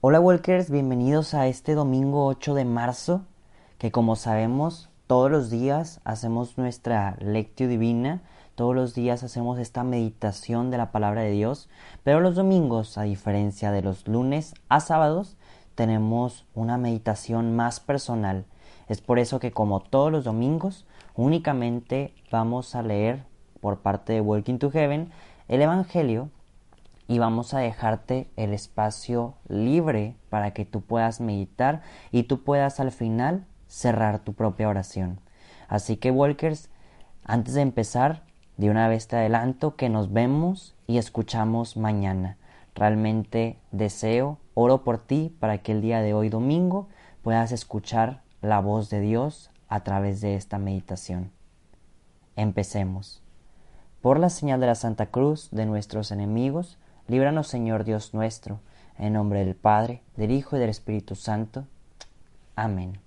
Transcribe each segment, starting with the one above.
Hola Walkers, bienvenidos a este domingo 8 de marzo, que como sabemos todos los días hacemos nuestra lectio divina, todos los días hacemos esta meditación de la palabra de Dios, pero los domingos, a diferencia de los lunes a sábados, tenemos una meditación más personal. Es por eso que como todos los domingos, únicamente vamos a leer por parte de Walking to Heaven el Evangelio y vamos a dejarte el espacio libre para que tú puedas meditar y tú puedas al final cerrar tu propia oración. Así que Walkers, antes de empezar, de una vez te adelanto que nos vemos y escuchamos mañana. Realmente deseo, oro por ti para que el día de hoy domingo puedas escuchar la voz de Dios a través de esta meditación. Empecemos. Por la señal de la Santa Cruz de nuestros enemigos, líbranos Señor Dios nuestro, en nombre del Padre, del Hijo y del Espíritu Santo. Amén.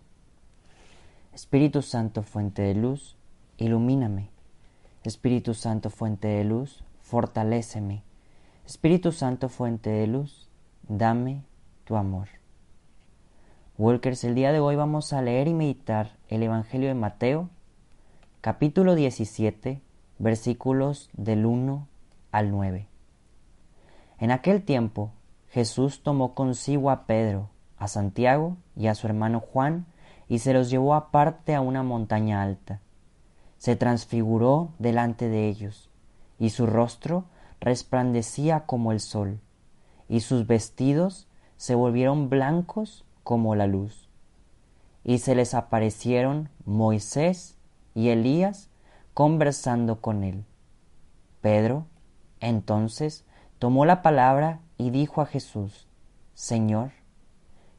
Espíritu Santo, fuente de luz, ilumíname. Espíritu Santo, fuente de luz, fortaléceme. Espíritu Santo, fuente de luz, dame tu amor. Walkers, el día de hoy vamos a leer y meditar el Evangelio de Mateo, capítulo 17, versículos del 1 al 9. En aquel tiempo Jesús tomó consigo a Pedro, a Santiago y a su hermano Juan, y se los llevó aparte a una montaña alta. Se transfiguró delante de ellos, y su rostro resplandecía como el sol, y sus vestidos se volvieron blancos como la luz. Y se les aparecieron Moisés y Elías conversando con él. Pedro entonces tomó la palabra y dijo a Jesús, Señor,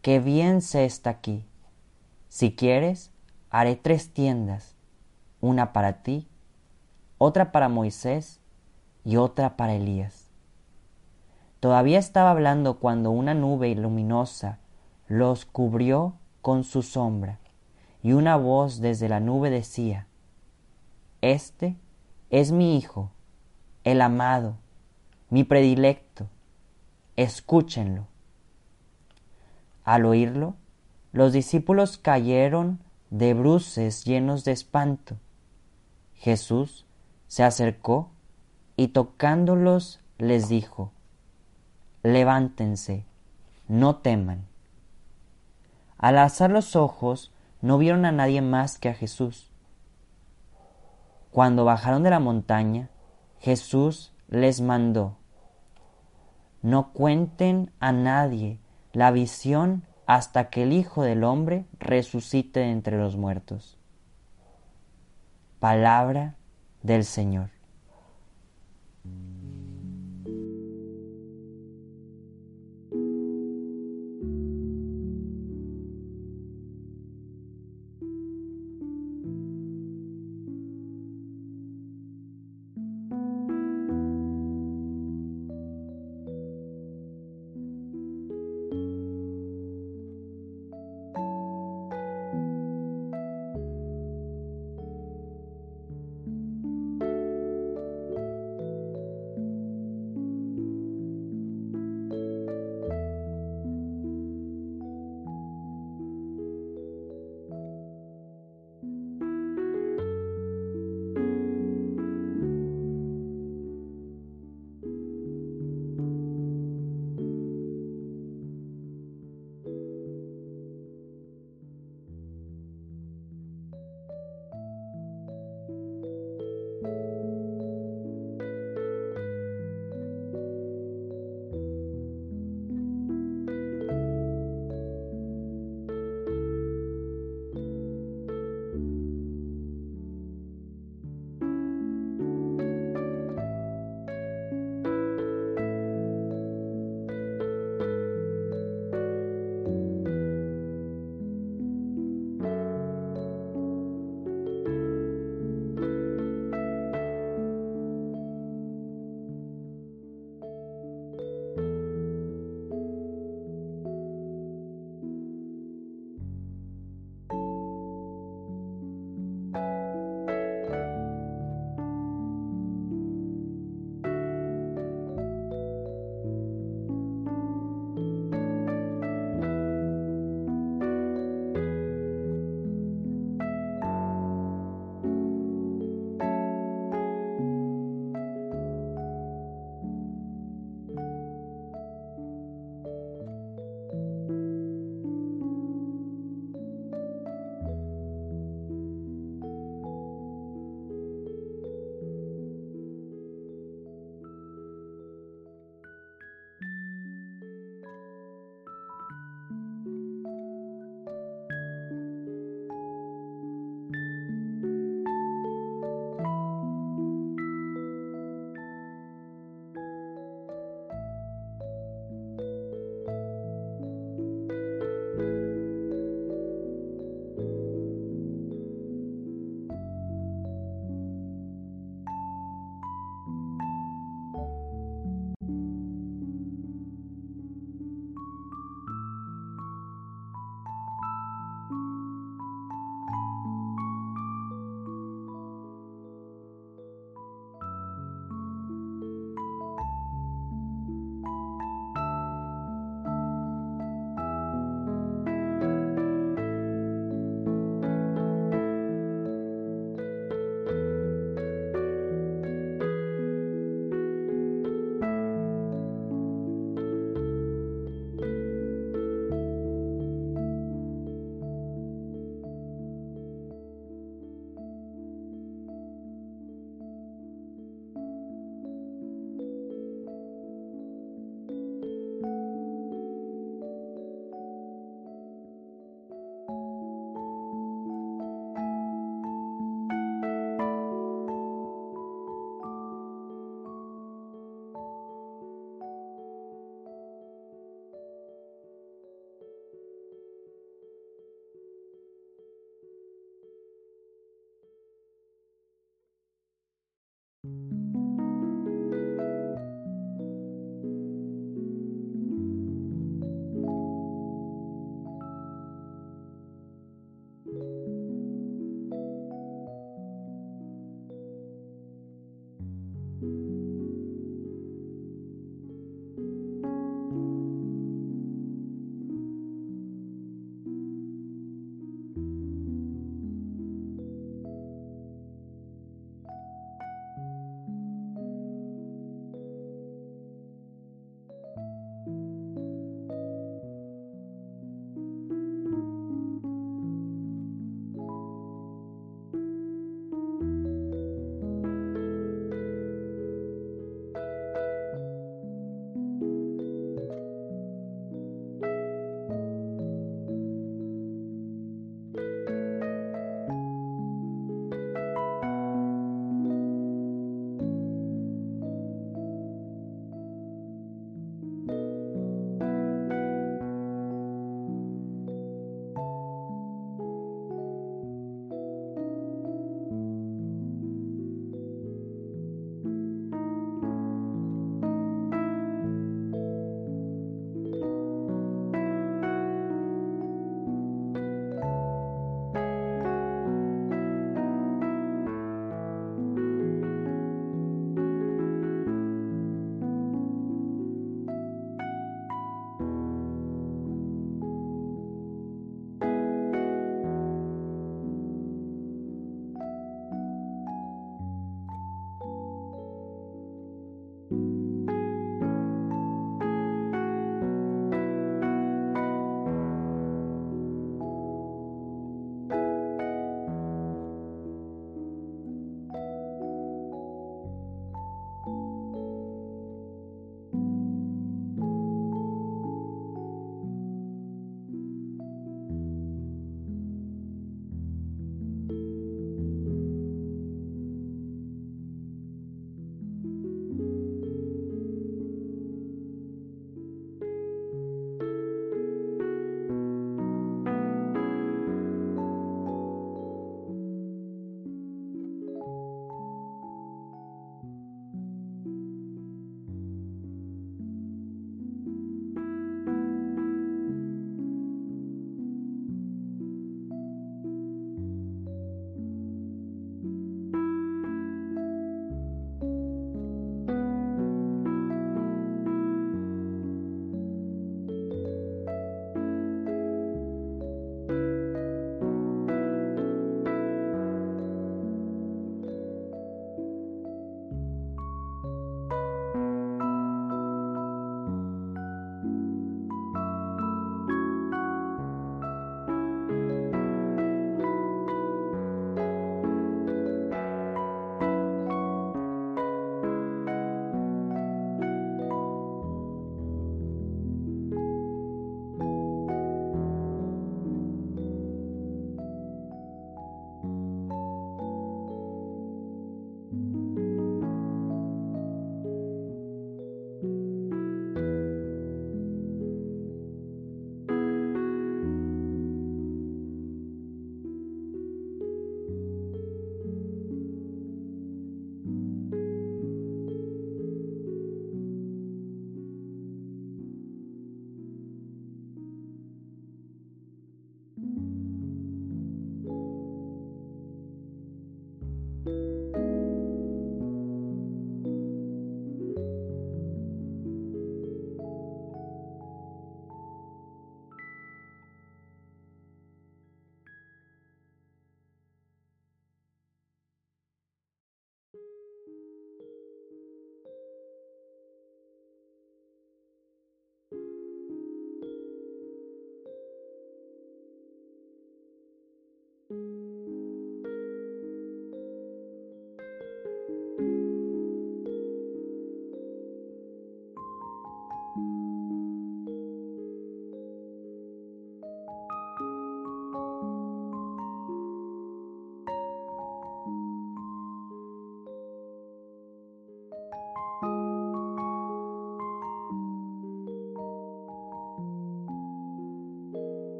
qué bien se está aquí. Si quieres, haré tres tiendas, una para ti, otra para Moisés y otra para Elías. Todavía estaba hablando cuando una nube luminosa los cubrió con su sombra, y una voz desde la nube decía, Este es mi Hijo, el amado, mi predilecto, escúchenlo. Al oírlo, los discípulos cayeron de bruces llenos de espanto. Jesús se acercó y tocándolos les dijo, Levántense, no teman. Al alzar los ojos, no vieron a nadie más que a Jesús. Cuando bajaron de la montaña, Jesús les mandó, no cuenten a nadie la visión hasta que el Hijo del Hombre resucite entre los muertos. Palabra del Señor.